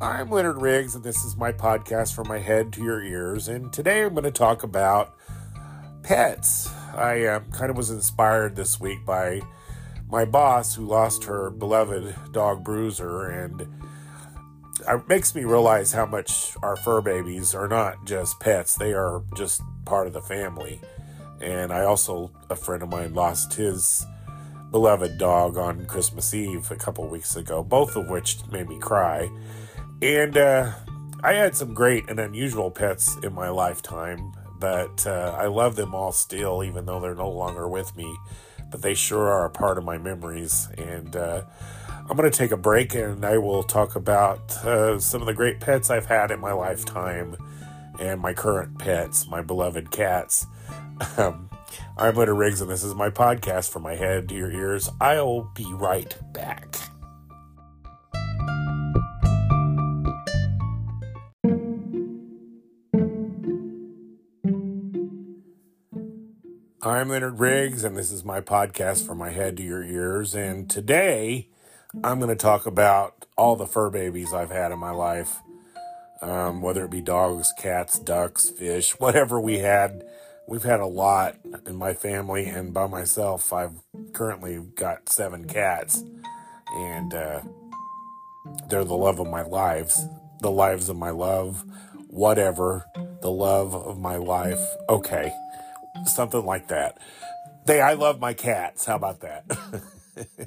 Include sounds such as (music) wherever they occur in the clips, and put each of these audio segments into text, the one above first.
I'm Leonard Riggs, and this is my podcast from my head to your ears. And today I'm going to talk about pets. I uh, kind of was inspired this week by my boss who lost her beloved dog Bruiser, and it makes me realize how much our fur babies are not just pets, they are just part of the family. And I also, a friend of mine lost his beloved dog on Christmas Eve a couple weeks ago, both of which made me cry. And uh, I had some great and unusual pets in my lifetime, but uh, I love them all still, even though they're no longer with me. But they sure are a part of my memories. And uh, I'm going to take a break and I will talk about uh, some of the great pets I've had in my lifetime and my current pets, my beloved cats. Um, I'm Leonard Riggs, and this is my podcast for my head to your ears. I'll be right back. I'm Leonard Riggs, and this is my podcast from my head to your ears. And today, I'm going to talk about all the fur babies I've had in my life, um, whether it be dogs, cats, ducks, fish, (laughs) whatever we had. We've had a lot in my family, and by myself, I've currently got seven cats, and uh, they're the love of my lives, the lives of my love, whatever, the love of my life. Okay something like that. They, I love my cats. How about that? (laughs)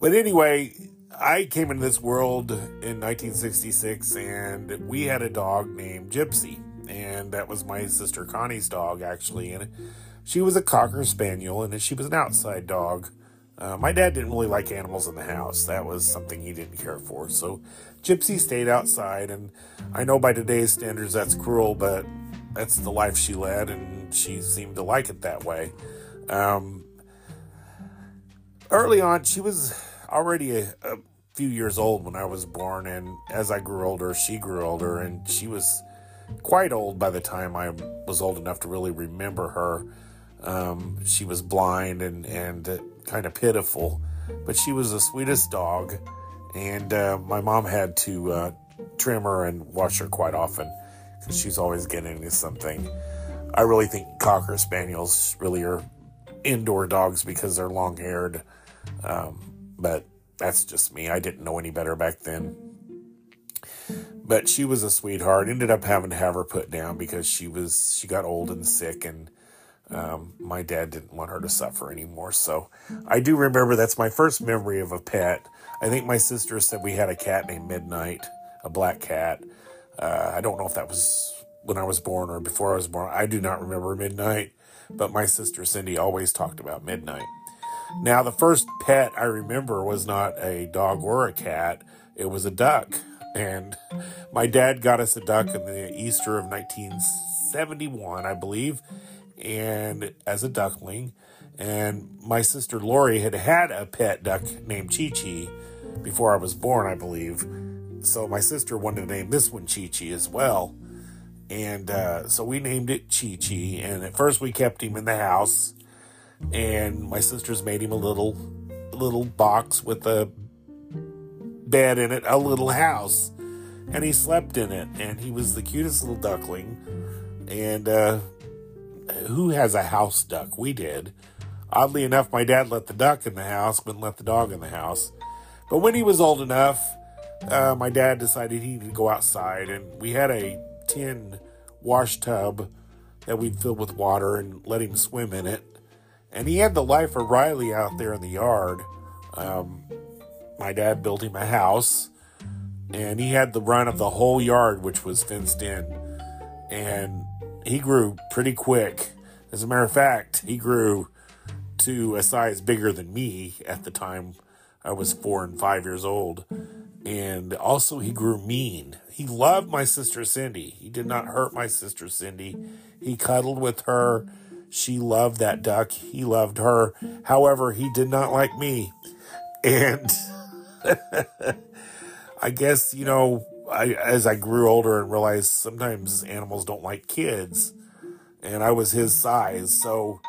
but anyway, I came into this world in 1966 and we had a dog named Gypsy. And that was my sister Connie's dog, actually. And she was a Cocker Spaniel and she was an outside dog. Uh, my dad didn't really like animals in the house. That was something he didn't care for. So Gypsy stayed outside. And I know by today's standards that's cruel, but that's the life she led, and she seemed to like it that way. Um, early on, she was already a, a, few years old when I was born, and as I grew older, she grew older, and she was quite old by the time I was old enough to really remember her. Um, she was blind and and kind of pitiful, but she was the sweetest dog, and uh, my mom had to uh, trim her and wash her quite often because she's always getting into something. I really think Cocker Spaniels really are indoor dogs because they're long haired. Um, but that's just me. I didn't know any better back then. But she was a sweetheart. Ended up having to have her put down because she was she got old and sick and um, my dad didn't want her to suffer anymore. So I do remember that's my first memory of a pet. I think my sister said we had a cat named Midnight, a black cat. Uh, I don't know if that was when I was born or before I was born. I do not remember midnight, but my sister Cindy always talked about midnight. Now, the first pet I remember was not a dog or a cat, it was a duck. And (laughs) my dad got us a duck in the Easter of 1971, I believe, and as a duckling. And my sister Lori had had a pet duck named Chi Chi before I was born, I believe so my sister wanted to name this one Chi Chi as well. And uh, so we named it Chi Chi. And at first we kept him in the house. And my sisters made him a little little box with a bed in it, a little house. And he slept in it. And he was the cutest little duckling. And uh, who has a house duck? We did. Oddly enough, my dad let the duck in the house, but let the dog in the house. But when he was old enough, uh, my dad decided he needed to go outside, and we had a tin wash tub that we'd fill with water and let him swim in it. And he had the life of Riley out there in the yard. Um, my dad built him a house, and he had the run of the whole yard, which was fenced in. And he grew pretty quick. As a matter of fact, he grew to a size bigger than me at the time I was four and five years old and also he grew mean. He loved my sister Cindy. He did not hurt my sister Cindy. He cuddled with her. She loved that duck. He loved her. However, he did not like me. And (laughs) I guess, you know, I, as I grew older and realized sometimes animals don't like kids, and I was his size, so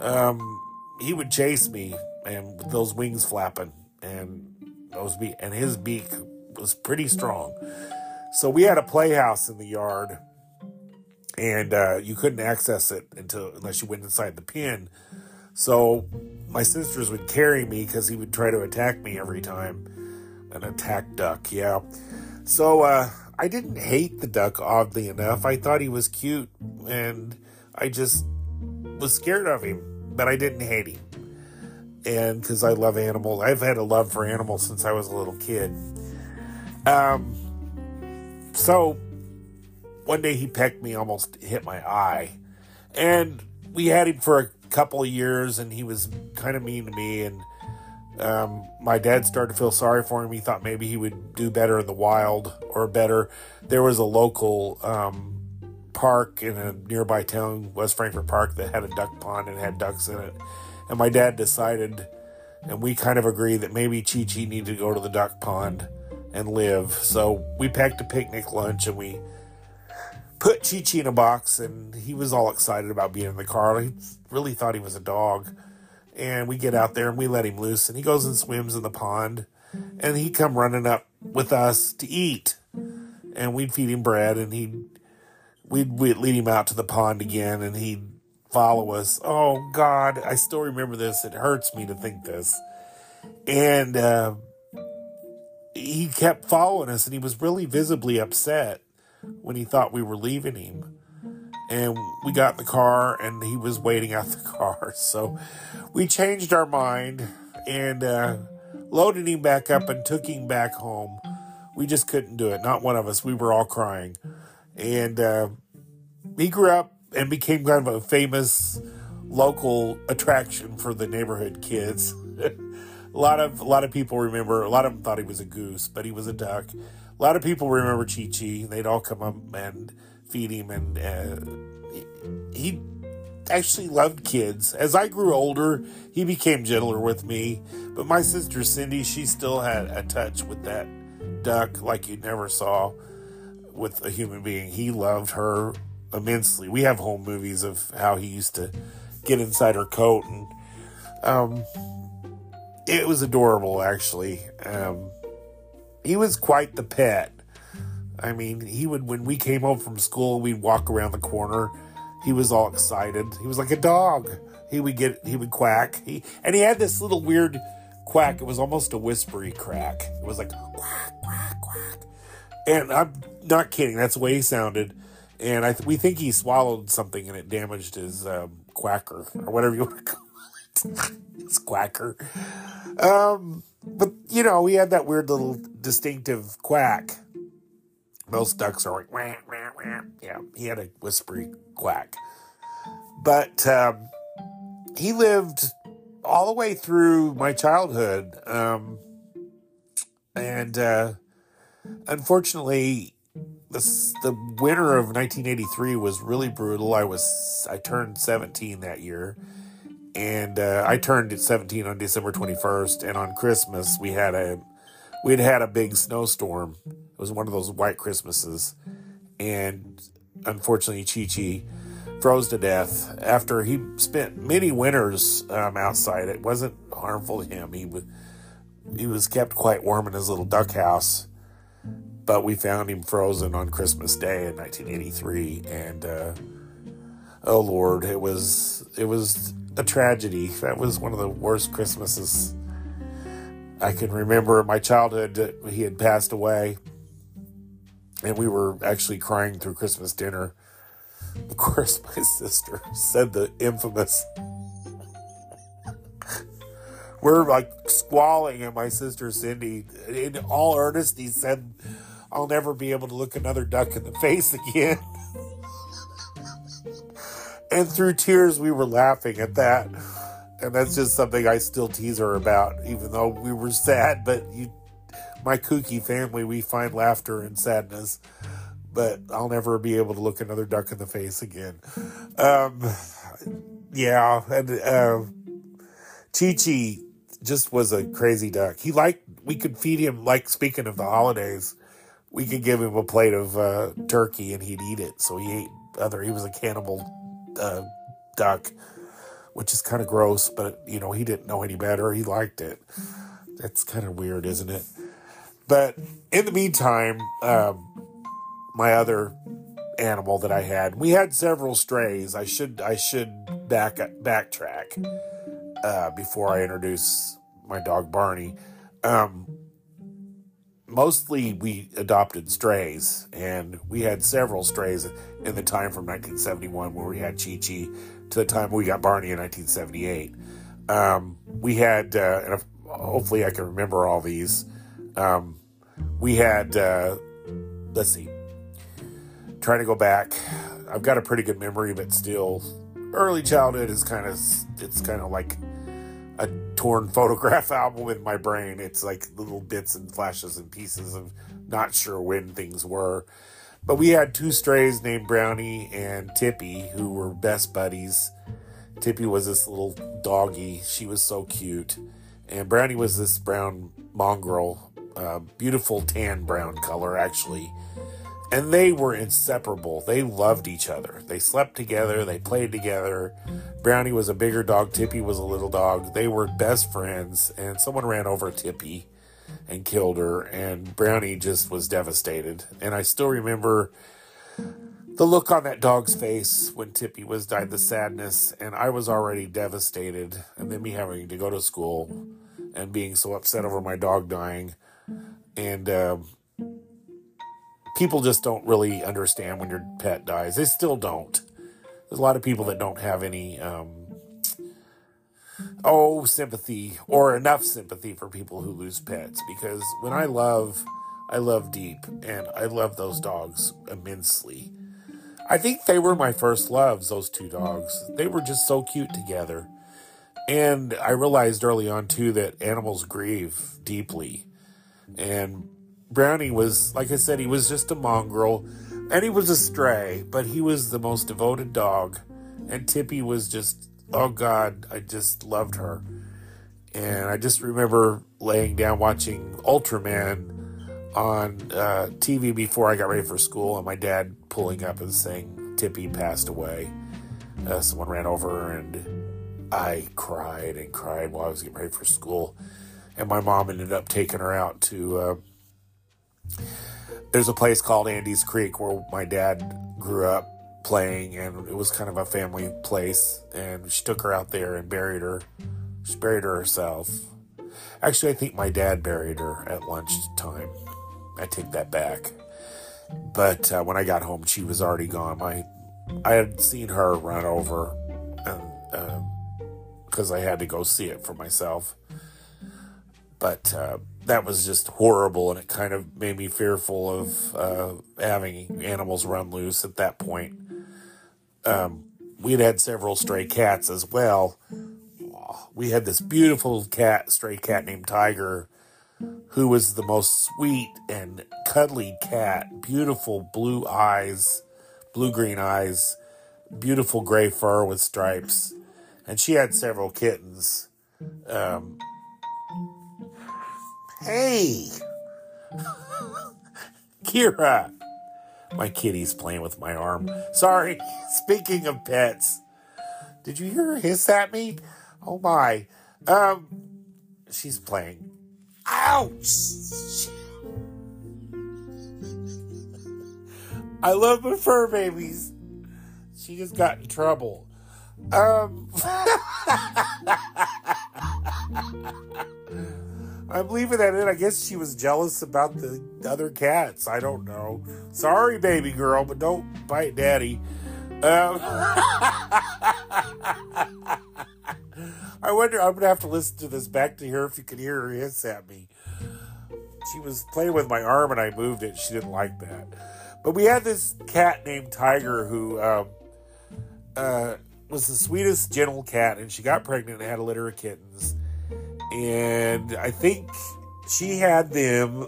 um, he would chase me and with those wings flapping, and those beak and his beak was pretty strong. So we had a playhouse in the yard, and uh, you couldn't access it until unless you went inside the pen. So my sisters would carry me because he would try to attack me every time. An attack duck, yeah. So uh, I didn't hate the duck, oddly enough. I thought he was cute, and I just was scared of him, but I didn't hate him. And because I love animals, I've had a love for animals since I was a little kid. Um, so one day he pecked me, almost hit my eye, and we had him for a couple of years, and he was kind of mean to me. And um, my dad started to feel sorry for him. He thought maybe he would do better in the wild or better. There was a local um, park in a nearby town, West Frankfort Park, that had a duck pond and had ducks in it. And my dad decided, and we kind of agreed that maybe Chi Chi needed to go to the duck pond and live. So we packed a picnic lunch and we put Chi Chi in a box, and he was all excited about being in the car. He really thought he was a dog. And we get out there and we let him loose, and he goes and swims in the pond, and he come running up with us to eat, and we'd feed him bread, and he'd we'd, we'd lead him out to the pond again, and he'd follow us. Oh God, I still remember this. It hurts me to think this, and. Uh, he kept following us and he was really visibly upset when he thought we were leaving him. And we got in the car and he was waiting out (laughs) the car. So we changed our mind and uh, loaded him back up and took him back home. We just couldn't do it. Not one of us. We were all crying. And uh, he grew up and became kind of a famous local attraction for the neighborhood kids. (laughs) a lot of a lot of people remember. A lot of them thought he was a goose, but he was a duck a lot of people remember Chi Chi. They'd all come up and feed him, and uh, he actually loved kids. As I grew older, he became gentler with me. But my sister Cindy, she still had a touch with that duck like you never saw with a human being. He loved her immensely. We have home movies of how he used to get inside her coat, and um, it was adorable, actually. Um, he was quite the pet. I mean, he would when we came home from school, we'd walk around the corner. He was all excited. He was like a dog. He would get he would quack. He and he had this little weird quack. It was almost a whispery crack. It was like quack quack quack. And I'm not kidding. That's the way he sounded. And I th- we think he swallowed something and it damaged his um, quacker or whatever you (laughs) want to call it. (laughs) his quacker. Um, but you know, he had that weird little distinctive quack. Most ducks are like, wah, wah, wah. yeah, he had a whispery quack. But um, he lived all the way through my childhood. Um, and uh, unfortunately, the, the winter of 1983 was really brutal. I was I turned 17 that year and uh, I turned 17 on December 21st, and on Christmas we had a we'd had a big snowstorm. It was one of those white Christmases, and unfortunately, Chi Chi froze to death after he spent many winters um, outside. It wasn't harmful to him. He was he was kept quite warm in his little duck house, but we found him frozen on Christmas Day in 1983, and uh, oh Lord, it was it was a tragedy. That was one of the worst Christmases I can remember in my childhood. He had passed away, and we were actually crying through Christmas dinner. Of course, my (laughs) sister said the infamous. we're like squalling, and my sister Cindy, in all earnest, he said, I'll never be able to look another duck in the (laughs) face again. And through tears, we were laughing at that. And that's just something I still tease her about, even though we were sad. But you, my kooky family, we find laughter in sadness. But I'll never be able to look another duck in the face again. Um, yeah. And uh, Chi Chi just was a crazy duck. He liked, we could feed him, like, speaking of the holidays, we could give him a plate of uh, turkey and he'd eat it. So he ate other, he was a cannibal uh, duck, which is kind of gross, but you know, he didn't know any better. He liked it. That's kind of weird, isn't it? But in the meantime, um, my other animal that I had, we had several strays. I should I should back backtrack uh, before I introduce my dog Barney. Um, mostly we adopted strays, and we had several strays in the time from 1971 where we had Chi Chi to the time we got Barney in 1978. Um, we had, uh, and hopefully I can remember all these. Um, we had, uh, let's see, trying to go back. I've got a pretty good memory, but still, early childhood is kind of, it's kind of like a torn photograph (laughs) album in my brain. It's like little bits and flashes and pieces of not sure when things were. But we had two strays named Brownie and Tippy who were best buddies. Tippy was this little doggy. She was so cute. And Brownie was this brown mongrel, uh, beautiful tan brown color, actually. And they were inseparable. They loved each other. They slept together, they played together. Brownie was a bigger dog, Tippy was a little dog. They were best friends, and someone ran over Tippy and killed her, and Brownie just was devastated. And I still remember the look on that dog's face when Tippy was died, the sadness, and I was already devastated. And then me having to go to school and being so upset over my dog dying. And, um, people just don't really understand when your pet dies. They still don't. There's a lot of people that don't have any, um, oh, sympathy or enough sympathy for people who lose pets because when I love, I love deep and I love those dogs immensely. I think they were my first loves, those two dogs. They were just so cute together. And I realized early on too that animals grieve deeply. And Brownie was, like I said, he was just a mongrel and he was a stray, but he was the most devoted dog. And Tippy was just, oh God, I just loved her. And I just remember laying down watching Ultraman on uh, TV before I got ready for school, and my dad pulling up and saying Tippy passed away. Uh, someone ran over, and I cried and cried while I was getting ready for school. And my mom ended up taking her out to uh, there's a place called Andy's Creek where my dad grew up playing, and it was kind of a family place. And she took her out there and buried her. She buried her herself. Actually, I think my dad buried her at lunchtime. I take that back. But uh, when I got home, she was already gone. My, I had seen her run over, and because uh, I had to go see it for myself. But uh, that was just horrible, and it kind of made me fearful of uh, having animals run loose at that point. Um, we'd had several stray cats as well. We had this beautiful cat, stray cat named Tiger, who was the most sweet and cuddly cat. Beautiful blue eyes, blue green eyes, beautiful gray fur with stripes. And she had several kittens. Um, Hey! (laughs) Kira! My kitty's playing with my arm. Sorry. (laughs) Speaking of pets, did you hear her hiss at me? Oh my. Um, she's playing. Ouch! (laughs) I love my fur babies. She just got in trouble. Um. I'm leaving that in. I guess she was jealous about the other cats. I don't know. Sorry, baby girl, but don't bite daddy. Um, (laughs) I wonder, I'm going to have to listen to this back to hear if you can hear her hiss at me. She was playing with my arm and I moved it. She didn't like that. But we had this cat named Tiger who um, uh, was the sweetest, gentle cat, and she got pregnant and had a litter of kittens and I think she had them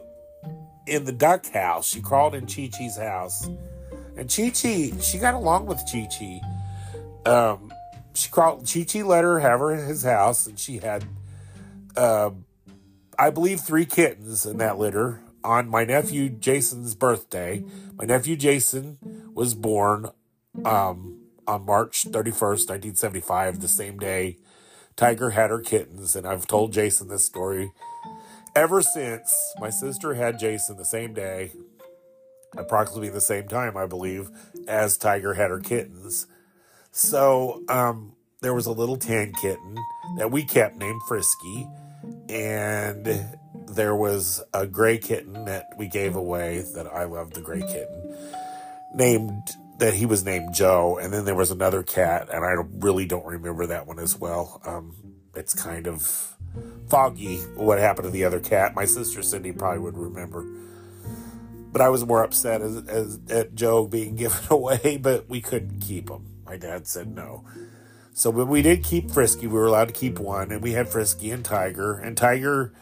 in the duck house. She crawled in Chi Chi's house, and Chi Chi she got along with Chi Chi. Um, she crawled. Chi Chi let her have her in his house, and she had, um, I believe, three kittens in that litter. On my nephew Jason's birthday, my nephew Jason was born um, on March 31st, 1975, the same day Tiger had her kittens, and I've told Jason this story. ever since my sister had Jason the same day, approximately the same time, I believe, as Tiger had her kittens. So um, there was a little tan kitten that we kept named Frisky, and there was a gray kitten that we gave away that I loved the gray kitten, named that he was named Joe, and then there was another cat, and I really don't remember that one as well. Um, it's kind of foggy what happened to the other cat. My sister Cindy probably would remember. But I was more upset as, as at Joe being (laughs) given away, but we couldn't keep him. My dad said no. So when we did keep Frisky, we were allowed to keep one, and we had Frisky and Tiger. And Tiger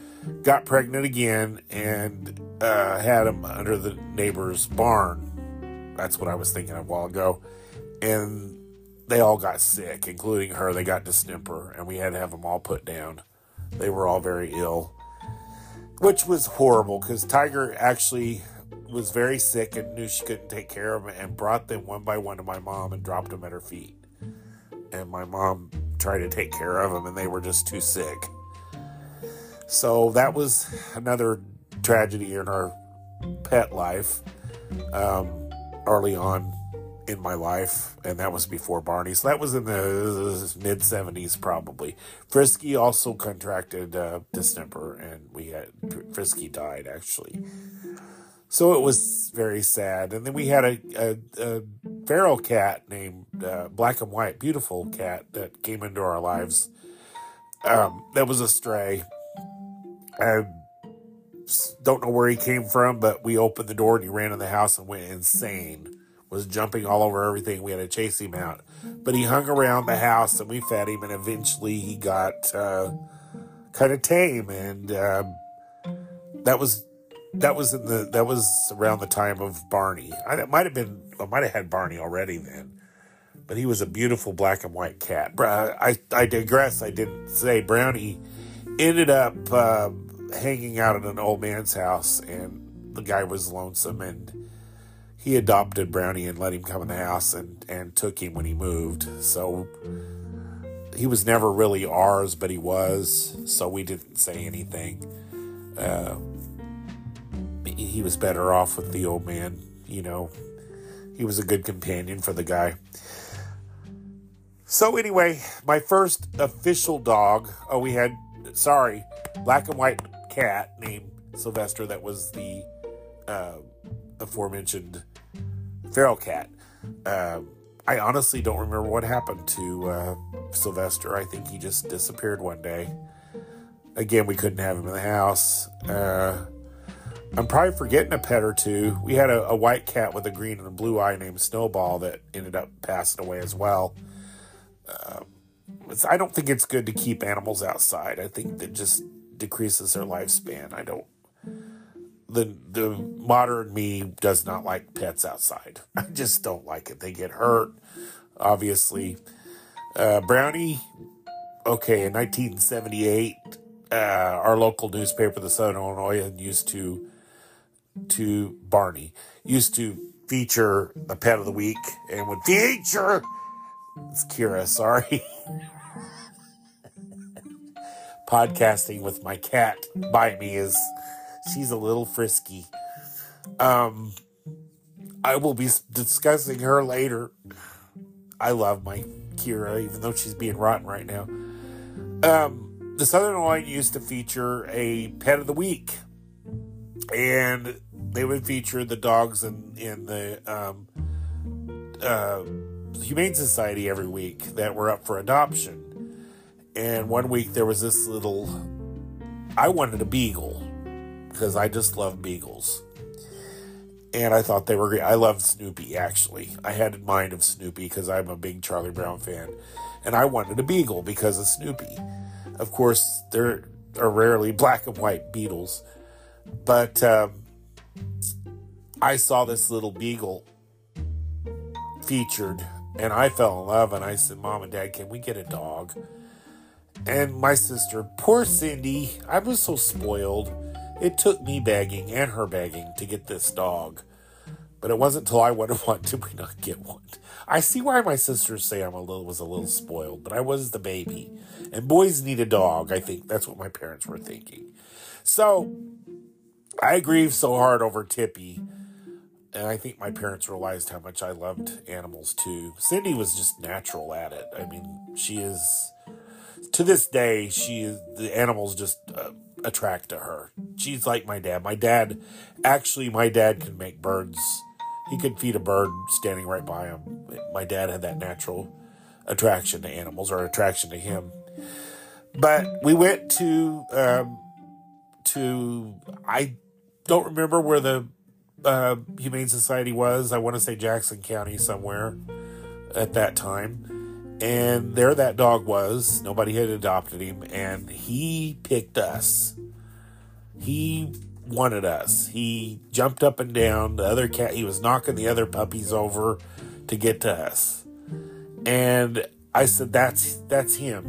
got pregnant again and uh, had him under the neighbor's barn. That's what I was thinking of a while ago. And they all got sick, including her. They got distemper, and we had to have them all put down. They were all very ill, which was horrible because Tiger actually was very sick and knew she couldn't take care of him and brought them one by one to my mom and dropped them at her feet. And my mom tried to take care of them, and they were just too sick. So that was another tragedy in our pet life um, early on in my life, and that was before Barney. So that was in the mid 70s, probably. Frisky also contracted uh, distemper, and we had Frisky died actually. So it was very sad. And then we had a, a, a feral cat named uh, Black and White, beautiful cat that came into our lives. Um, that was a stray. I don't know where he came from, but we opened the door and he ran in the house and went insane was jumping all over everything. We had to chase him out. But he hung around the house and we fed him, and eventually he got uh, kind of tame. And uh, that was that was in the that was around the time of Barney. I, might have been I might have had Barney already then, but he was a beautiful black and white cat. I I digress. I didn't say Brownie ended up uh, hanging out at an old man's house, and the guy was lonesome and he adopted Brownie and let him come in the house and, and took him when he moved. So he was never really ours, but he was. So we didn't say anything. Uh, he was better off with the old man, you know. He was a good companion for the guy. So anyway, my first official dog. Oh, we had sorry, black and white cat named Sylvester. That was the uh, aforementioned feral cat. Uh, I honestly don't remember what happened to uh, Sylvester. I think he just disappeared one day. Again, we couldn't have him in the house. Uh, I'm probably forgetting a pet or two. We had a, a, white cat with a green and a blue eye named Snowball that ended up passing away as well. Uh, I don't think it's good to keep animals outside. I think that just decreases their lifespan. I don't the the modern me does not like pets outside. (laughs) I just don't like it. They get hurt, obviously. Uh, Brownie, okay, in 1978, uh, our local newspaper, the Southern Illinoisan, used to to Barney used to feature a pet of the week and would feature. It's Kira, sorry. (laughs) Podcasting with my cat by me is She's a little frisky. Um, I will be discussing her later. I love my Kira, even though she's being rotten right now. Um, the Southern Line used to feature a pet of the week, and they would feature the dogs in in the um, uh, Humane Society every week that were up for adoption. And one week there was this little. I wanted a beagle because I just love beagles. And I thought they were great. I loved Snoopy, actually. I had in mind of Snoopy because I'm a big Charlie Brown fan. And I wanted a beagle because of Snoopy. Of course, there are rarely black and white beetles. But um, I saw this little beagle featured and I fell in love and I said, Mom and Dad, can we get a dog? And my sister, poor Cindy, I was so spoiled. It took me begging and her begging to get this dog. But it wasn't till I wanted one did we not get one. I see why my sisters say I'm a little was a little spoiled, but I was the baby. And boys need a dog. I think that's what my parents were thinking. So I grieved so hard over Tippy. And I think my parents realized how much I loved animals too. Cindy was just natural at it. I mean, she is to this day, she the animals just uh, attract to her. She's like my dad. My dad, actually, my dad can make birds. He could feed a bird standing right by him. My dad had that natural attraction to animals or attraction to him. But we went to um, to I don't remember where the uh, Humane Society was. I want to say Jackson County somewhere at that time and there that dog was. Nobody had adopted him, and he picked us. He wanted us. He jumped up and down. The other cat, he was knocking the other puppies over to get to us. And I said, "That's that's him."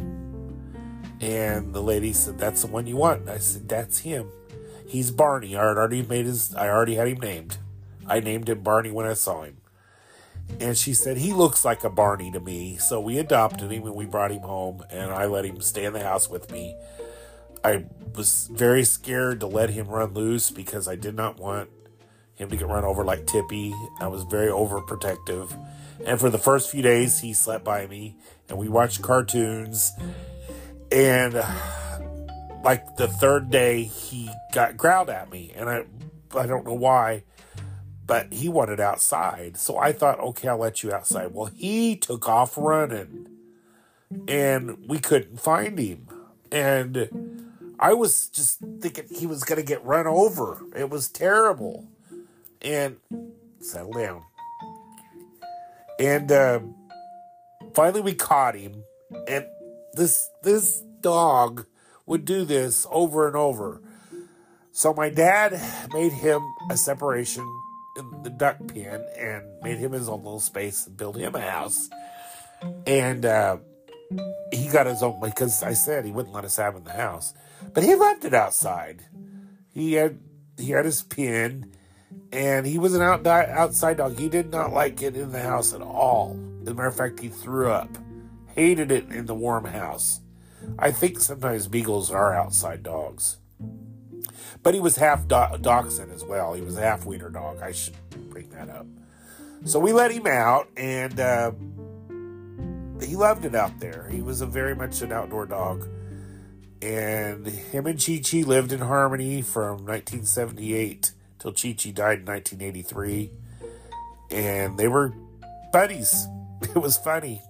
And the lady said, "That's the one you want." I said, "That's him. He's Barney. I already made his. I already had him named. I named him Barney when I saw him." And she said, He looks like a Barney to me. So we adopted him and we brought him home, and I let him stay in the house with me. I was very scared to let him run loose because I did not want him to get run over like Tippy. I was very overprotective. And for the first few days, he slept by me, and we watched cartoons. And like the third day, he got growled at me, and I, I don't know why but he wanted outside. So I thought, okay, I'll let you outside. Well, he took off running and we couldn't find him. And I was just thinking he was going to get run over. It was terrible. And settle down. And uh, finally we caught him. And this this dog would do this over and over. So my dad made him a separation the duck pen and made him his own little space and built him a house. And uh, he got his own because I said he wouldn't let us have in the house, but he loved it outside. He had he had his pen, and he was an out, outside dog. He did not like it in the house at all. As a matter of fact, he threw up. Hated it in the warm house. I think sometimes beagles are outside dogs. But he was half do- dachshund as well. He was a half wiener dog. I should bring that up. So we let him out, and uh, he loved it out there. He was a very much an outdoor dog. And him and Chi Chi lived in harmony from 1978 till Chi Chi died in 1983. And they were buddies. (laughs) It was funny.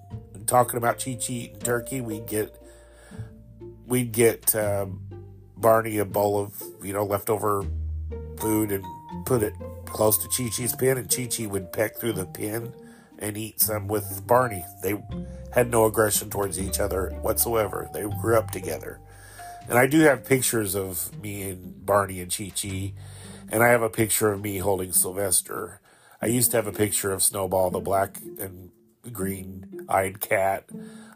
talking about Chi Chi eating turkey, we'd get we'd get um, Barney a bowl of, you know, leftover food and put it close to Chi Chi's pen, and Chi Chi would peck through the pen and eat some with Barney. They had no aggression towards each other whatsoever. They grew up together. And I do have pictures of me and Barney and Chi Chi, and I have a picture of me holding Sylvester. I used to have a picture of Snowball, the black and green eyed cat.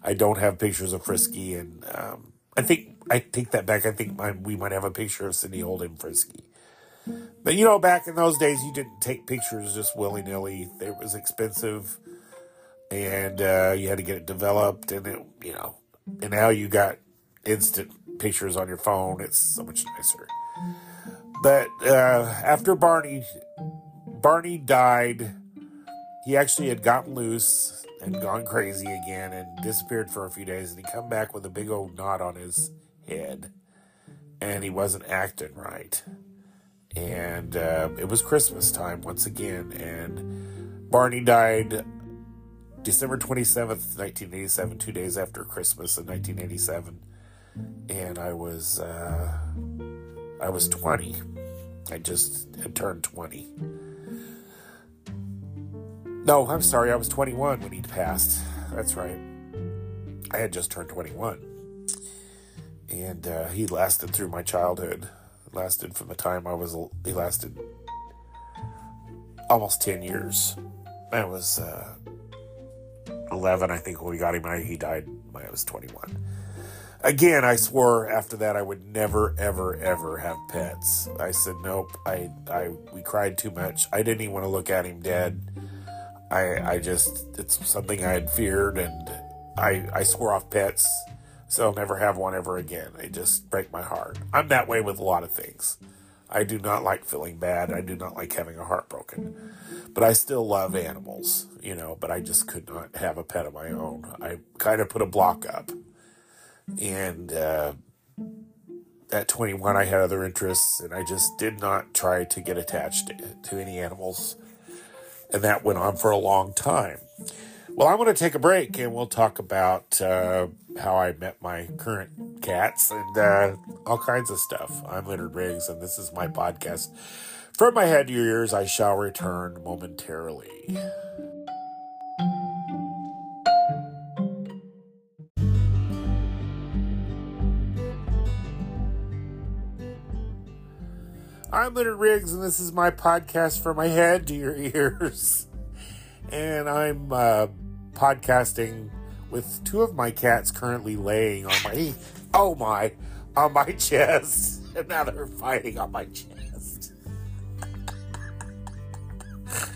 I don't have pictures of Frisky, and um, I think I take that back. I think my, we might have a picture of Cindy holding Frisky. But you know, back in those days, you didn't take pictures just willy nilly. It was expensive, and uh, you had to get it developed, and it, you know, and now you got instant pictures on your phone. It's so much nicer. But uh, after Barney, Barney died. He actually had gotten loose and gone crazy again and disappeared for a few days, and he come back with a big old knot on his head, and he wasn't acting right. And uh, it was Christmas time once again, and Barney died December 27th, 1987, two days after Christmas in 1987. And I was, uh, I was 20. I just had turned 20. No, I'm sorry, I was 21 when he passed. That's right. I had just turned 21 and uh, he lasted through my childhood. Lasted from the time I was. He lasted almost ten years. I was uh, eleven, I think, when we got him. He died when I was twenty-one. again, I swore after that I would never, ever, ever have pets. I said nope. I, I, we cried too much. I didn't even want to look at him dead. I, I just, it's something I had feared, and I, I swore off pets, so I'll never have one ever again. They just break my heart. I'm that way with a lot of things. I do not like feeling bad. I do not like having a heart broken. But I still love animals, you know, but I just could not have a pet of my own. I kind of put a block up and uh, at 21, I had other interests, and I just did not try to get attached to, to any animals. And that went on for a long time. Well, I'm going to take a break and we'll talk about uh, how I met my current cats and uh, all kinds of stuff. I'm Leonard Riggs, and this is my podcast. From my head to your ears, I shall return momentarily. I'm Leonard Riggs, and this is my podcast from my head to your (laughs) ears. And I'm uh, podcasting with two of my cats currently laying on my, oh my, on my (laughs) chest. And now they're fighting on my chest. (laughs)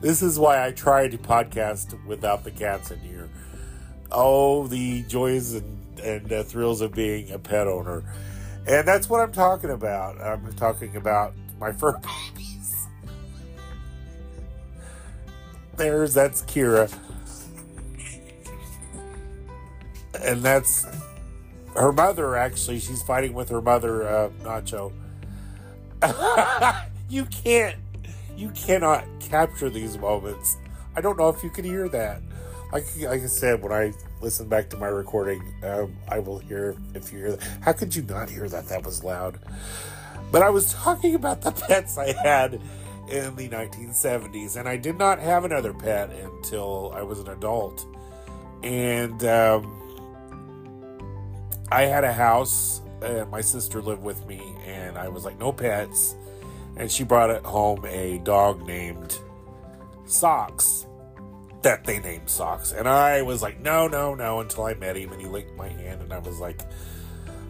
this is why I try to podcast without the cats in here. Oh, the joys and, and uh, thrills of being a pet owner. And that's what I'm talking about. I'm talking about my fur babies. There's that's Kira. And that's her mother, actually. She's fighting with her mother, uh, Nacho. (laughs) you can't, you cannot capture these moments. I don't know if you can hear that. Like, like I said, when I listen back to my recording, um, I will hear if you hear that. How could you not hear that? That was loud. But I was talking about the (laughs) pets I had in the 1970s, and I did not have another pet until I was an adult. And um, I had a house, and my sister lived with me, and I was like, no pets. And she brought home a dog named Socks that they named Socks. And I was like, no, no, no, until I met him and he licked my hand. And I was like,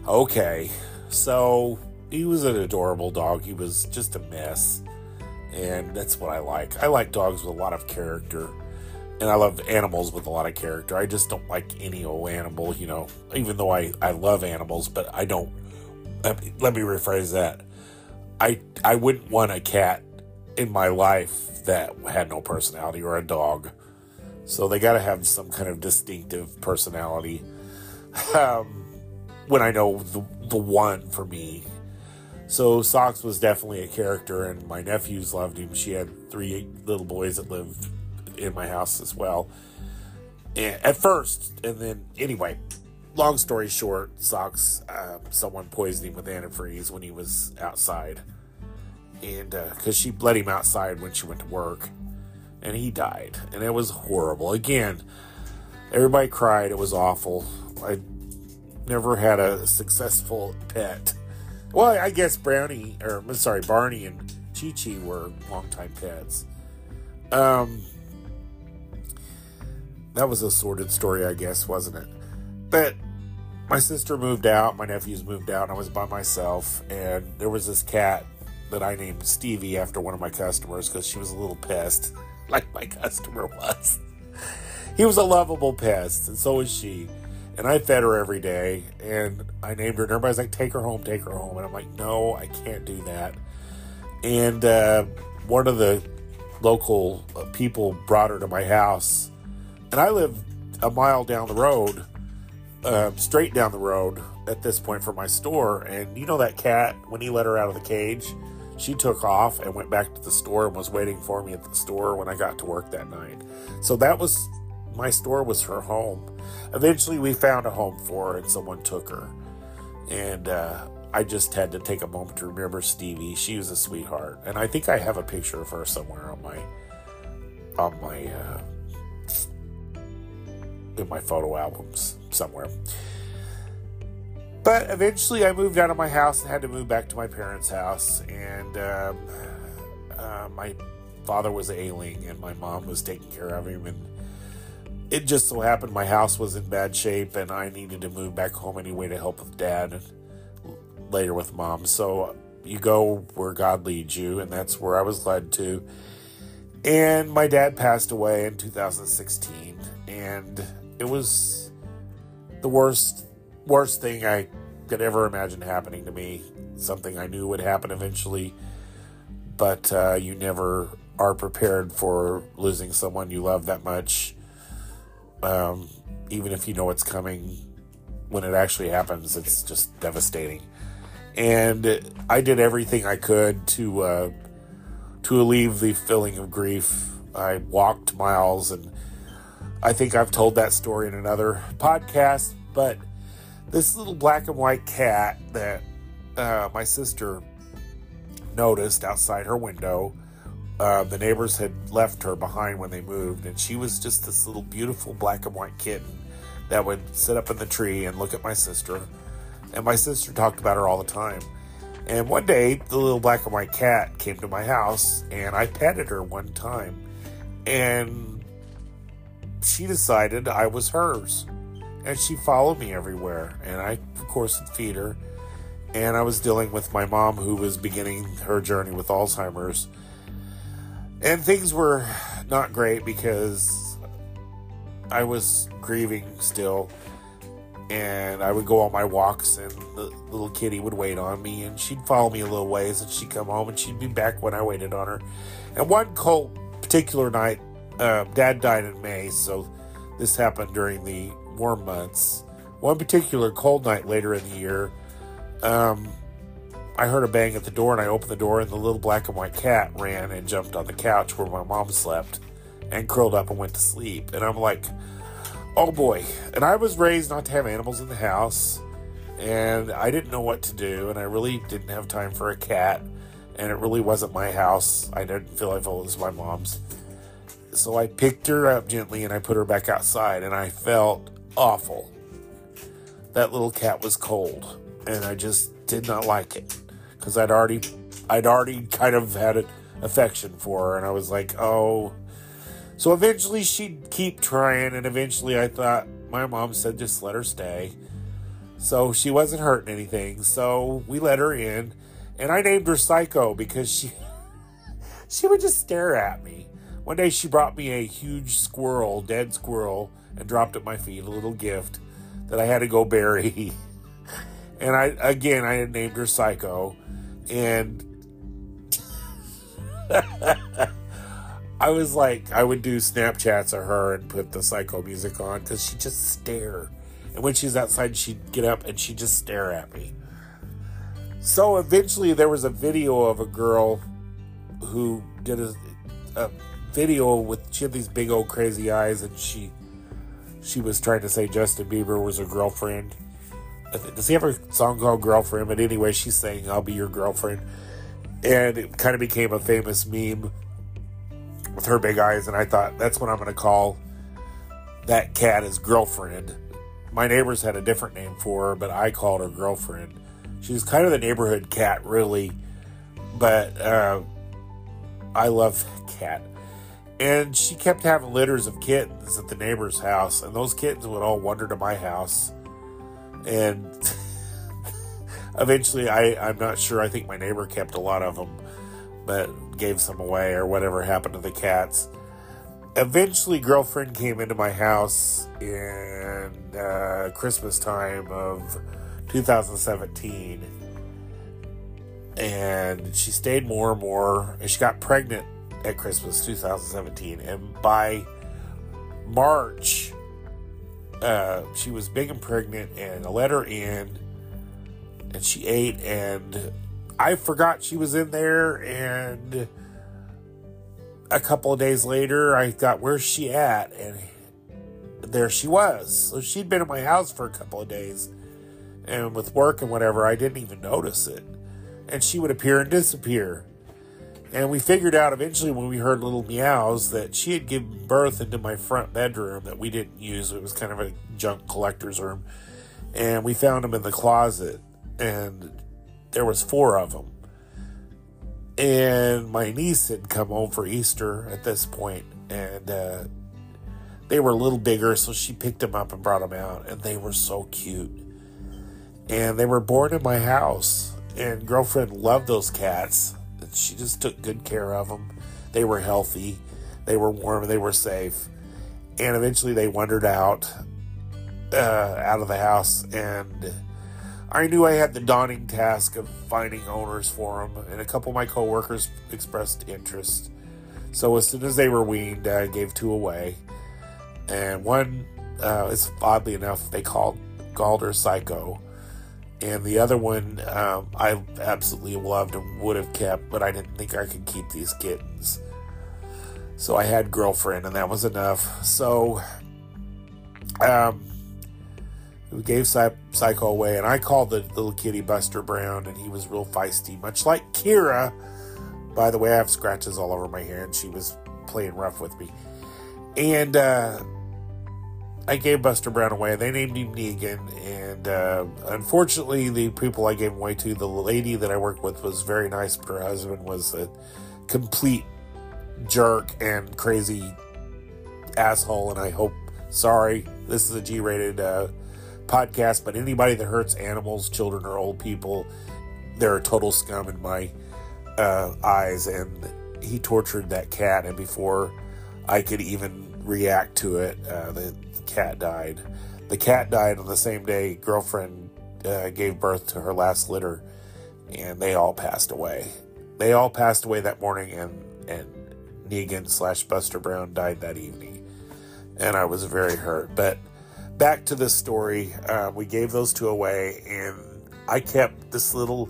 okay. So he was an adorable dog. He was just a mess. And that's what I like. I like dogs with a lot of character. And I love animals with a lot of character. I just don't like any old animal, you know, even though I, I love animals, but I don't. Let me, let me rephrase that. I, I wouldn't want a cat in my life that had no personality or a dog so they got to have some kind of distinctive personality. Um, when I know the, the one for me. So Socks was definitely a character, and my nephews loved him. She had three little boys that lived in my house as well. And at first, and then anyway, long story short, Socks, um, someone poisoned him with antifreeze when he was outside, and because uh, she let him outside when she went to work, and he died. And it was horrible. Again, everybody cried. It was awful. I never had a successful pet. Well, I guess Brownie, or I'm sorry, Barney and Chi Chi were longtime pets. Um, that was a sordid story, I guess, wasn't it? But my sister moved out, my nephews moved out, and I was by myself, and there was this cat that I named Stevie after one of my customers because she was a little pest (laughs) like my customer was. He was a lovable pest, and so was she. And I fed her every day, and I named her, and everybody's like, take her home, take her home. And I'm like, no, I can't do that. And uh, one of the local uh, people brought her to my house, and I live a mile down the road, uh, straight down the road at this point from my store. And you know that cat, when he let her out of the cage, she took off and went back to the store and was waiting for me at the store when I got to work that night. So that was my store was her home. Eventually, we found a home for her and someone took her. And uh, I just had to take a moment to remember Stevie. She was a sweetheart, and I think I have a picture of her somewhere on my on my uh, in my photo albums somewhere. But eventually, I moved out of my house and had to move back to my parents' house. And um, uh, my father was ailing, and my mom was taking care of him. And it just so happened my house was in bad shape and I needed to move back home anyway to help with dad and later with mom. So you go where God leads you, and that's where I was led to. And my dad passed away in 2016, and it was the worst, worst thing I could ever imagine happening to me. Something I knew would happen eventually, but uh, you never are prepared for losing someone you love that much. Um, even if you know it's coming, when it actually happens, it's just devastating. And I did everything I could to uh, to alleviate the feeling of grief. I walked miles, and I think I've told that story in another podcast. But this little black and white cat that uh, my sister noticed outside her window. Uh, the neighbors had left her behind when they moved, and she was just this little beautiful black and white kitten that would sit up in the tree and look at my sister. And my sister talked about her all the time. And one day, the little black and white cat came to my house, and I petted her one time. And she decided I was hers. And she followed me everywhere. And I, of course, feed her. And I was dealing with my mom, who was beginning her journey with Alzheimer's. And things were not great because I was grieving still and I would go on my walks, and the little kitty would wait on me, and she'd follow me a little ways, and she'd come home, and she'd be back when I waited on her. And one cold particular night, uh, Dad died in May, so this happened during the warm months. One particular cold night later in the year, um, I heard a bang at the door, and I opened the door, and the little black and white cat ran and jumped on the couch where my mom slept, and curled up and went to sleep. And I'm like oh boy. And I was raised not to have animals in the house, and I didn't know what to do, and I really didn't have time for a cat, and it really wasn't my house. I didn't feel like it was my mom's. So I picked her up gently and I put her back outside, and I felt awful. That little cat was cold, and I just did not like it because I'd already, I'd already kind of had an affection for her, and I was like, oh, so eventually she'd keep trying, and eventually I thought my mom said just let her stay. So she wasn't hurting anything. So we let her in, and I named her Psycho because she (laughs) she would just stare at me. One day she brought me a huge squirrel, dead squirrel, and dropped at my feet a little gift that I had to go bury. (laughs) And I again I had named her Psycho, and (laughs) I was like, I would do Snapchats of her and put the psycho music on because she'd just stare. And when she's outside, she'd get up and she'd just stare at me. So eventually, there was a video of a girl who did a, a video with she had these big old crazy eyes, and she she was trying to say Justin Bieber was her girlfriend. Does he have a song called Girlfriend? But anyway, she's saying, I'll be your girlfriend. And it kind of became a famous meme with her big eyes, and I thought that's what I'm going to call that cat is girlfriend. My neighbors had a different name for her, but I called her girlfriend. She's kind of the neighborhood cat, really, but uh, I love cat. And she kept having litters of kittens at the neighbor's house, and those kittens would all wander to my house. And (laughs) eventually, I, I'm not sure. I think my neighbor kept a lot of them but gave some away or whatever happened to the cats. Eventually, girlfriend came into my house in uh, Christmas time of 2017, and she stayed more and more. And she got pregnant at Christmas 2017, and by March, uh, she was big and pregnant, and I let her in, and she ate and I forgot she was in there, and a couple of days later, I thought, where's she at? And there she was. So she'd been in my house for a couple of days. And with work and whatever, I didn't even notice it. And she would appear and disappear. And we figured out eventually when we heard little meows that she had given birth into my front bedroom that we didn't use. It was kind of a junk collector's room. And we found them in the closet. And there was four of them. And my niece had come home for Easter at this point, and uh, they were a little bigger, so she picked them up and brought them out, and they were so cute. And they were born in my house, and girlfriend loved those cats. And she just took good care of them. They were healthy, they were warm, they were safe. And eventually, they wandered out, uh, out of the house, and I knew I had the daunting task of finding owners for them, and a couple of my coworkers expressed interest. So as soon as they were weaned, I gave two away, and one uh, is oddly enough they called her Psycho, and the other one um, I absolutely loved and would have kept, but I didn't think I could keep these kittens. So I had girlfriend, and that was enough. So, um, we gave Psycho away, and I called the little kitty Buster Brown, and he was real feisty, much like Kira. By the way, I have scratches all over my hand. She was playing rough with me. And uh, I gave Buster Brown away. They named him Negan. And uh, unfortunately, the people I gave him away to, the lady that I worked with was very nice, but her husband was a complete jerk and crazy asshole. And I hope, sorry, this is a G rated uh, podcast, but anybody that hurts animals, children, or old people, they're a total scum in my uh, eyes. And he tortured that cat, and before I could even react to it, uh, the cat died. The cat died on the same day girlfriend uh, gave birth to her last litter, and they all passed away. They all passed away that morning, and and Negan slash Buster Brown died that evening, and I was very hurt. But back to the story. Uh, we gave those two away, and I kept this little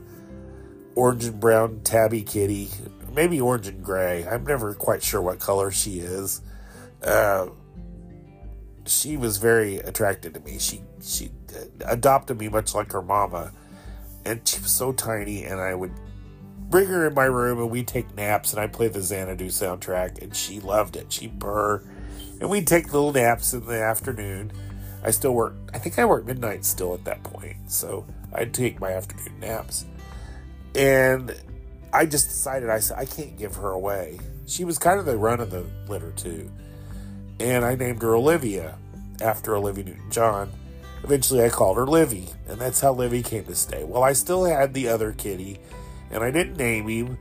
orange and brown tabby kitty, maybe orange and gray. I'm never quite sure what color she is. Uh, she was very attracted to me. She she adopted me much like her mama, and she was so tiny. And I would bring her in my room, and we'd take naps, and I play the Xanadu soundtrack, and she loved it. She purr, and we'd take little naps in the afternoon I still work, I think I work midnight still at that point. So I'd take my afternoon naps. And I just decided, I said, I can't give her away. She was kind of the run of the litter, too. And I named her Olivia after Olivia Newton John. Eventually, I called her Livy, and that's how Livy came to stay. Well, I still had the other kitty, and I didn't name him.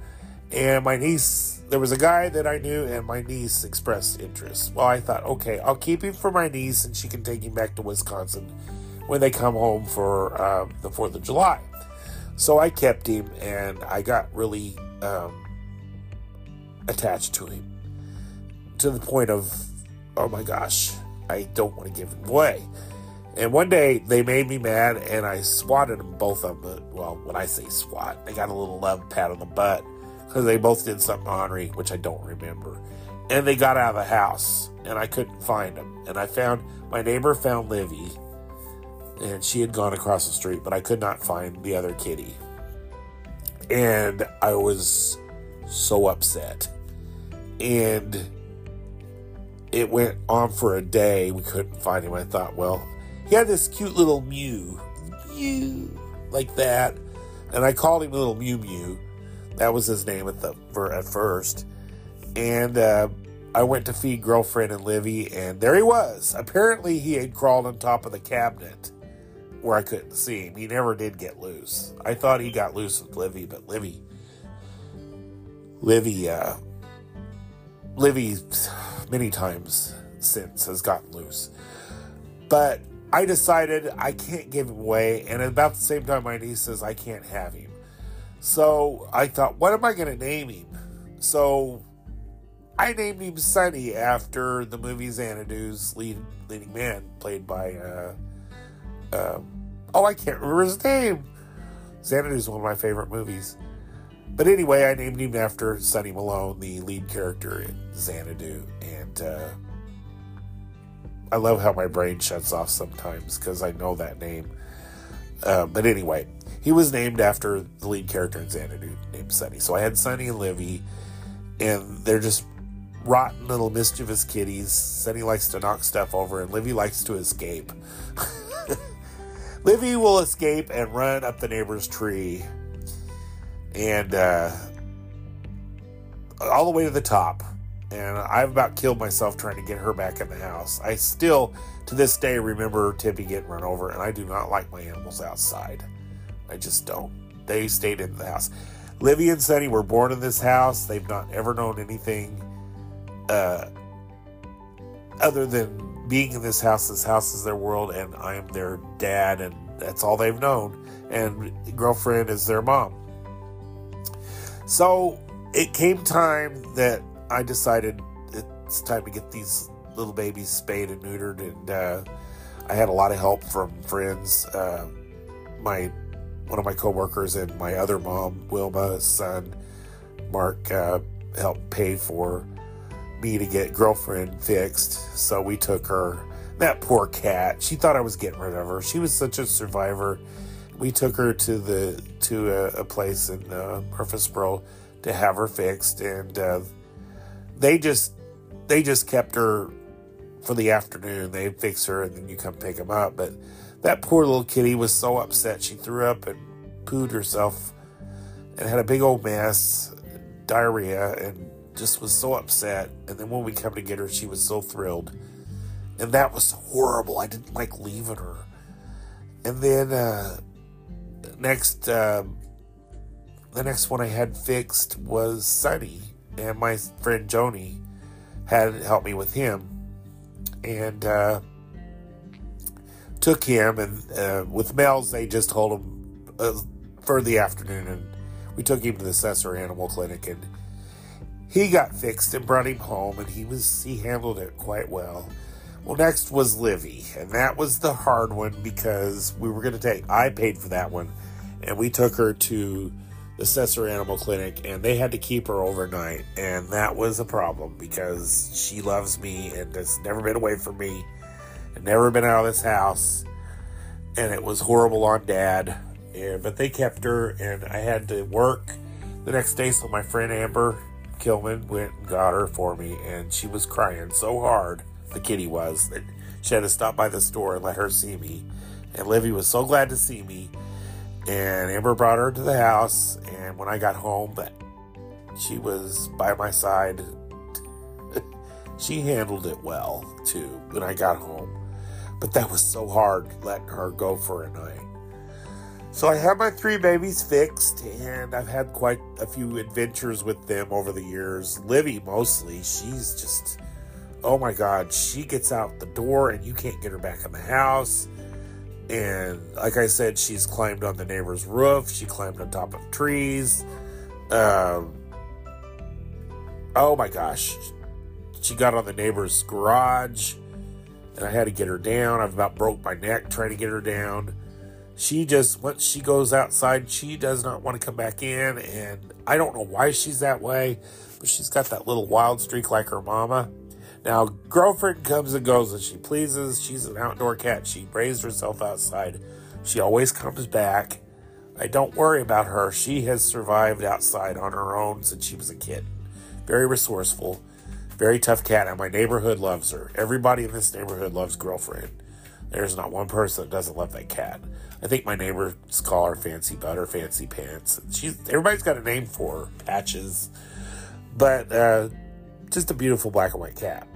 And my niece there was a guy that I knew, and my niece expressed interest. Well, I thought, okay, I'll keep him for my niece, and she can take him back to Wisconsin when they come home for um, the 4th of July. So I kept him, and I got really um, attached to him to the point of, oh my gosh, I don't want to give him away. And one day they made me mad, and I swatted them both of them. Well, when I say swat, I got a little love pat on the butt because they both did something ornery, which I don't remember. And they got out of the house, and I couldn't find them. And I found my neighbor found Livy, and she had gone across the street, but I could not find the other kitty. And I was so upset. And it went on for a day. We couldn't find him. I thought, well, he had this cute little Mew, Mew, like that. And I called him little Mew Mew that was his name at the for at first. And uh, I went to feed girlfriend and Livy, and there he was. Apparently, he had crawled on top of the cabinet where I couldn't see him. He never did get loose. I thought he got loose with Livy, but Livy, Livy, uh, Livy, many times since has gotten loose. But I decided I can't give him away, and about the same time, my niece says I can't have him. So I thought, what am I going to name him? So I named him Sonny after the movie Xanadu's lead, leading man, played by, uh, uh, oh, I can't remember his name. Xanadu's one of my favorite movies. But anyway, I named him after Sonny Malone, the lead character in Xanadu. And uh, I love how my brain shuts off sometimes because I know that name. Uh, but anyway, he was named after the lead character in Xanadu named Sonny. So I had Sonny and Livy, and they're just rotten little mischievous kitties. Sonny likes to knock stuff over, and Livy likes to escape. (laughs) Livy will escape and run up the neighbor's tree, and uh, all the way to the top. and I've about killed myself trying to get her back in the house. I still, to this day, remember Tippy getting run over, and I do not like my animals outside. I just don't. They stayed in the house. Livy and Sonny were born in this house. They've not ever known anything uh, other than being in this house. This house is their world, and I am their dad, and that's all they've known. And girlfriend is their mom. So it came time that I decided it's time to get these little babies spayed and neutered, and uh, I had a lot of help from friends. Uh, my one of my coworkers and my other mom, Wilma's son, Mark, uh, helped pay for me to get girlfriend fixed. So we took her. That poor cat. She thought I was getting rid of her. She was such a survivor. We took her to the to a, a place in uh, Murfreesboro to have her fixed, and uh, they just they just kept her for the afternoon. They fix her, and then you come pick them up. But that poor little kitty was so upset. She threw up and pooed herself, and had a big old mess, diarrhea, and just was so upset. And then when we come to get her, she was so thrilled, and that was horrible. I didn't like leaving her. And then uh, next, um, the next one I had fixed was Sonny and my friend Joni had helped me with him, and uh, took him. And uh, with Mel's, they just hold him uh, for the afternoon, and we took him to the Cesar Animal Clinic, and he got fixed and brought him home, and he was he handled it quite well. Well, next was Livy, and that was the hard one because we were going to take. I paid for that one, and we took her to the Cesar Animal Clinic, and they had to keep her overnight, and that was a problem because she loves me and has never been away from me, and never been out of this house, and it was horrible on Dad. And, but they kept her, and I had to work the next day, so my friend Amber Kilman went and got her for me, and she was crying so hard, the kitty was, that she had to stop by the store and let her see me. And Livy was so glad to see me and Amber brought her to the house. And when I got home, that she was by my side. (laughs) she handled it well too when I got home, but that was so hard letting her go for a night. So I have my three babies fixed, and I've had quite a few adventures with them over the years. Livy mostly, she's just, oh my God, she gets out the door and you can't get her back in the house. And like I said, she's climbed on the neighbor's roof. She climbed on top of trees. Um, oh my gosh. She got on the neighbor's garage. And I had to get her down. I've about broke my neck trying to get her down. She just, once she goes outside, she does not want to come back in. And I don't know why she's that way, but she's got that little wild streak like her mama. Now, girlfriend comes and goes as she pleases. She's an outdoor cat. She raised herself outside. She always comes back. I don't worry about her. She has survived outside on her own since she was a kid. Very resourceful, very tough cat, and my neighborhood loves her. Everybody in this neighborhood loves girlfriend. There's not one person that doesn't love that cat. I think my neighbors call her Fancy Butter, Fancy Pants. She's everybody's got a name for her, Patches, but uh, just a beautiful black and white cat.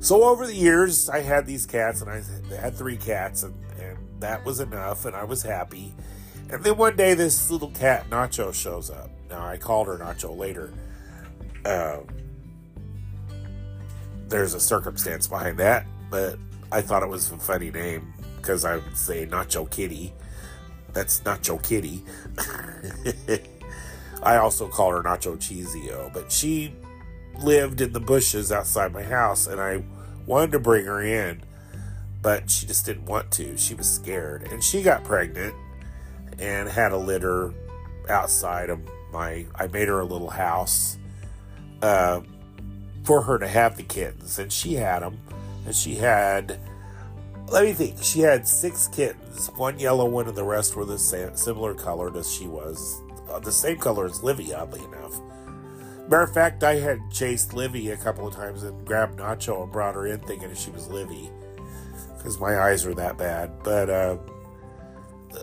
So over the years, I had these cats, and I had three cats, and, and that was enough, and I was happy. And then one day, this little cat, Nacho, shows up. Now, I called her Nacho later. Um, there's a circumstance behind that, but I thought it was a funny name because I would say Nacho Kitty. That's Nacho Kitty. (laughs) I also call her Nacho Cheesio, but she lived in the bushes outside my house, and I wanted to bring her in, but she just didn't want to. She was scared, and she got pregnant and had a litter outside of my. I made her a little house uh, for her to have the kittens, and she had them, and she had. Let me think. She had six kittens, one yellow one, and the rest were the same, similar colored as she was, uh, the same color as Livy, oddly enough. Matter of fact, I had chased Livy a couple of times and grabbed Nacho and brought her in thinking she was Livy because my eyes were that bad. But uh,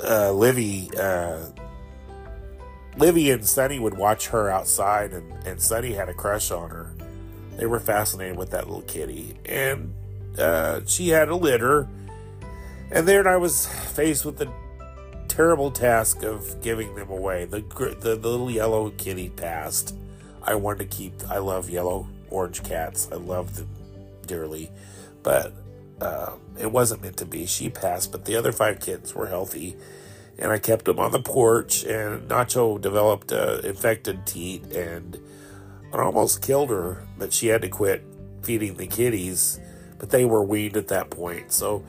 uh, Livy, uh, Livy and Sonny would watch her outside, and, and Sonny had a crush on her. They were fascinated with that little kitty. And uh, she had a litter. And then I was faced with the terrible task of giving them away. The, the, the little yellow kitty passed. I wanted to keep, I love yellow orange cats. I love them dearly. But uh, it wasn't meant to be. She passed, but the other five kids were healthy. And I kept them on the porch, and Nacho developed uh, infected teat and I almost killed her, but she had to quit feeding the kitties. But they were weaned at that point. So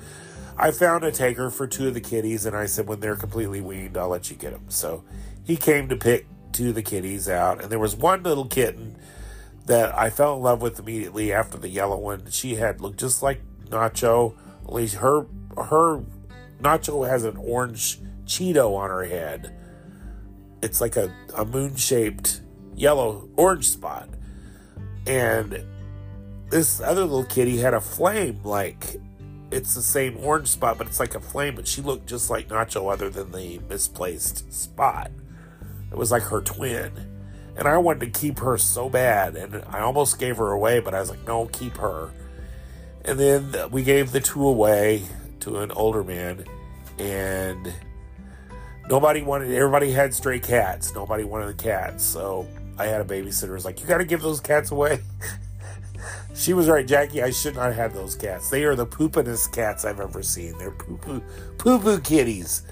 I found a taker for two of the kitties, and I said, when they're completely weaned, I'll let you get them. So he came to pick two of the kitties out, and there was one little kitten that I fell in love with immediately after the yellow one. She had looked just like Nacho. At least her her Nacho has an orange Cheeto on her head. It's like a, a moon shaped yellow orange spot. And this other little kitty had a flame like it's the same orange spot, but it's like a flame, but she looked just like Nacho other than the misplaced spot. It was like her twin. And I wanted to keep her so bad, and I almost gave her away, but I was like, no, keep her. And then we gave the two away to an older man, and nobody wanted, everybody had stray cats. Nobody wanted the cats. So I had a babysitter was like, you got to give those cats away. (laughs) she was right, Jackie. I should not have those cats. They are the poopinest cats I've ever seen. They're poo poo, poo poo kitties.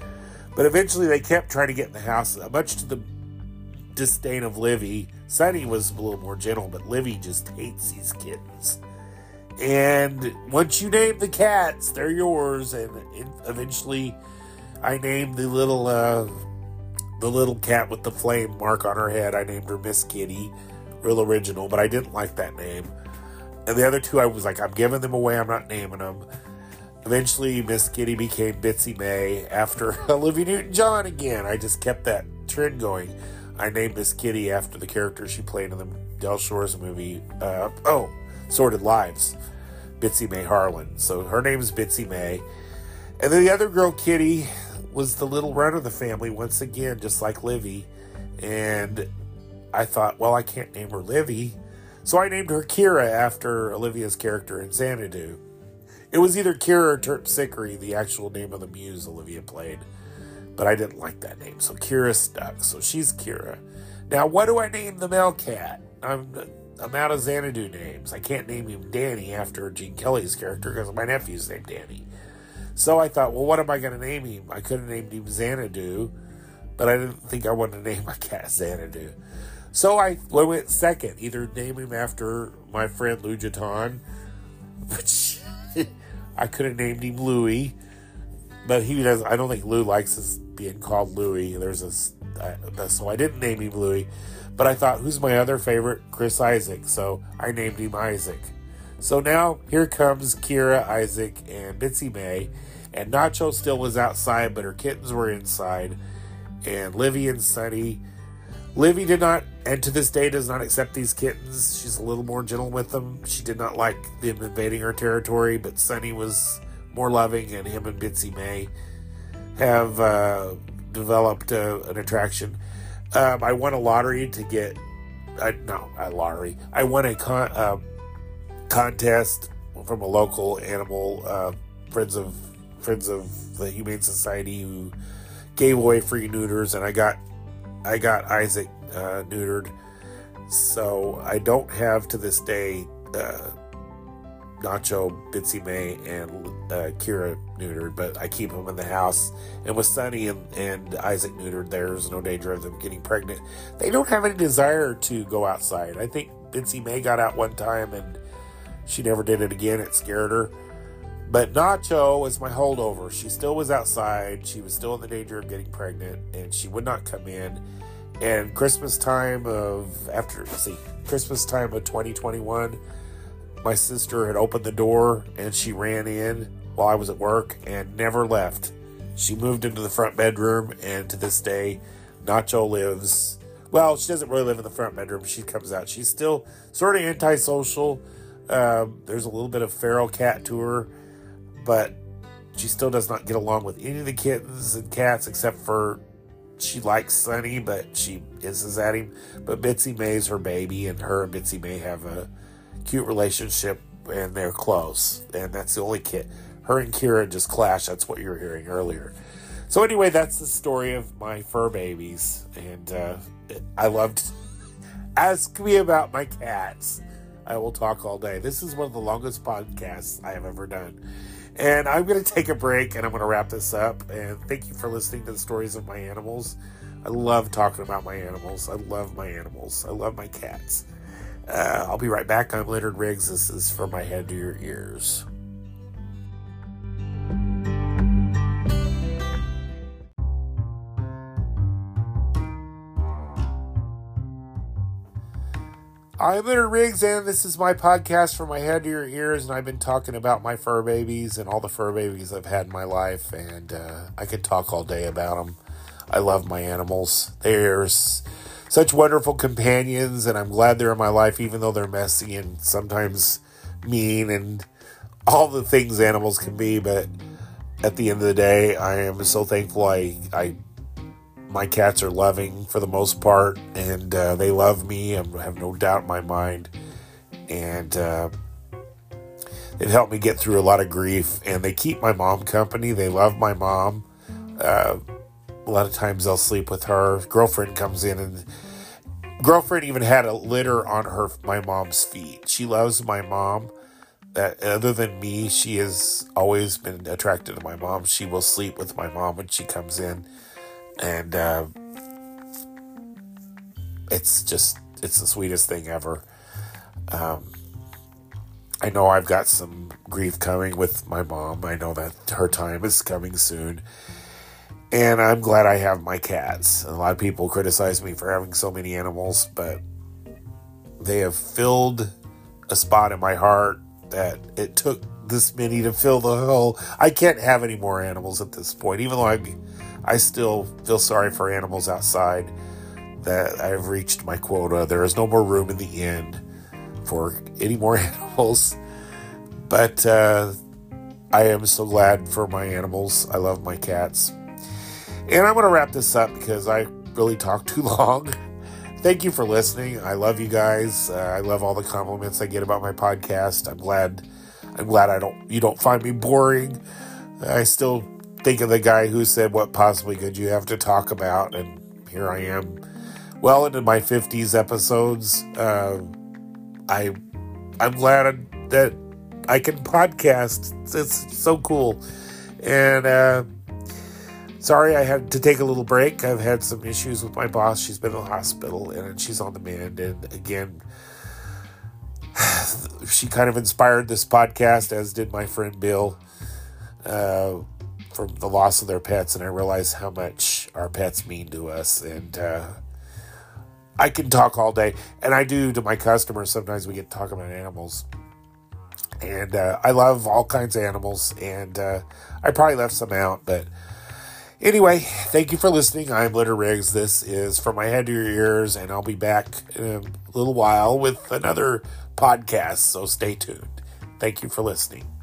But eventually they kept trying to get in the house, much to the disdain of Livy. Sonny was a little more gentle, but Livy just hates these kittens. And once you name the cats, they're yours. And eventually, I named the little uh, the little cat with the flame mark on her head. I named her Miss Kitty, real original, but I didn't like that name. And the other two, I was like, I'm giving them away. I'm not naming them. Eventually, Miss Kitty became Bitsy May after (laughs) Olivia Newton-John again. I just kept that trend going. I named Miss Kitty after the character she played in the Del Shores movie. Uh, oh, Sordid Lives. Bitsy May Harling. So her name is Bitsy May. And then the other girl, Kitty, was the little run of the family once again, just like Livy. And I thought, well, I can't name her Livy. So I named her Kira after Olivia's character in Xanadu. It was either Kira or Terpsichore, the actual name of the muse Olivia played. But I didn't like that name, so Kira stuck. So she's Kira. Now, what do I name the male cat? I'm I'm out of Xanadu names. I can't name him Danny after Gene Kelly's character because my nephew's named Danny. So I thought, well, what am I going to name him? I could have named him Xanadu, but I didn't think I wanted to (laughs) name my cat Xanadu. So I went second, either name him after my friend Lou Jaton, (laughs) which I could have named him Louie, but he does. I don't think Lou likes us being called Louie. There's a so I didn't name him Louie, but I thought, who's my other favorite? Chris Isaak. So I named him Isaac. So now here comes Kira, Isaac, and Bitsy May. And Nacho still was outside, but her kittens were inside. And Livy and Sonny. Livy did not, and to this day, does not accept these kittens. She's a little more gentle with them. She did not like them invading her territory, but Sonny was more loving, and him and Bitsy May have uh, developed an attraction. Um, I won a lottery to get, uh, no, a lottery. I won a con, uh, contest from a local animal uh, friends of friends of the Humane Society who gave away free neuters, and I got I got Isaac uh, neutered. So I don't have to this day uh, Nacho, Bitsy May, and uh, Kira neutered, but I keep them in the house. And with Sonny and, and Isaac neutered, there's no danger of them getting pregnant. They don't have any desire to go outside. I think Bitsy May got out one time and she never did it again. It scared her. But Nacho was my holdover. She still was outside. She was still in the danger of getting pregnant, and she would not come in. And Christmas time of after see Christmas time of 2021, my sister had opened the door and she ran in while I was at work and never left. She moved into the front bedroom, and to this day, Nacho lives. Well, she doesn't really live in the front bedroom. She comes out. She's still sort of antisocial um, there's a little bit of feral cat to her, but she still does not get along with any of the kittens and cats except for she likes Sonny, but she hisses at him. But Bitsy May is her baby, and her and Bitsy May have a cute relationship, and they're close. And that's the only kid. Her and Kira just clash. That's what you were hearing earlier. So anyway, that's the story of my fur babies, and uh, I loved. Ask me about my cats. I will talk all day. This is one of the longest podcasts I have ever done. And I'm going to take a break and I'm going to wrap this up. And thank you for listening to the stories of my animals. I love talking about my animals. I love my animals. I love my cats. Uh, I'll be right back. I'm Leonard Riggs. This is From My Head to Your Ears. I'm Leonard Riggs, and this is my podcast from my head to your ears. And I've been talking about my fur babies and all the fur babies I've had in my life, and uh, I could talk all day about them. I love my animals. They're such wonderful companions, and I'm glad they're in my life, even though they're messy and sometimes mean and all the things animals can be. But at the end of the day, I am so thankful I I my cats are loving for the most part, and uh, they love me. I have no doubt in my mind, and uh, they've helped me get through a lot of grief. And they keep my mom company. They love my mom. Uh, a lot of times they'll sleep with her. Girlfriend comes in and girlfriend even had a litter on her my mom's feet. She loves my mom. That other than me, she has always been attracted to my mom. She will sleep with my mom when she comes in and uh, it's just it's the sweetest thing ever. Um, I know I've got some grief coming with my mom. I know that her time is coming soon. And I'm glad I have my cats. A lot of people criticize me for having so many animals, but they have filled a spot in my heart that it took this many to fill the hole. I can't have any more animals at this point, even though I'm I still feel sorry for animals outside that I've reached my quota. There is no more room in the end for any more (laughs) animals. But uh, I am so glad for my animals. I love my cats. And I'm going to wrap this up because I really talked too (laughs) long. Thank you for listening. I love you guys. Uh, I love all the compliments I get about my podcast. I'm glad. I'm glad I don't. You don't find me boring. I still think of the guy who said, What possibly could you have to talk about? And here I am, well into my 50s episodes. Uh, I, I'm glad that I can podcast. It's so cool. And uh, sorry I had to take a little break. I've had some issues with my boss. She's been in the hospital and she's on the mend. And again, (sighs) she kind of inspired this podcast, as did my friend Bill. Uh, from the loss of their pets, and I realize how much our pets mean to us. And uh, I can talk all day, and I do to my customers. Sometimes we get to talk about animals, and uh, I love all kinds of animals, and uh, I probably left some out, but. Anyway, thank you for listening. I'm Litter Riggs. This is From My Head to Your Ears, and I'll be back in a little while with another podcast, so stay tuned. Thank you for listening.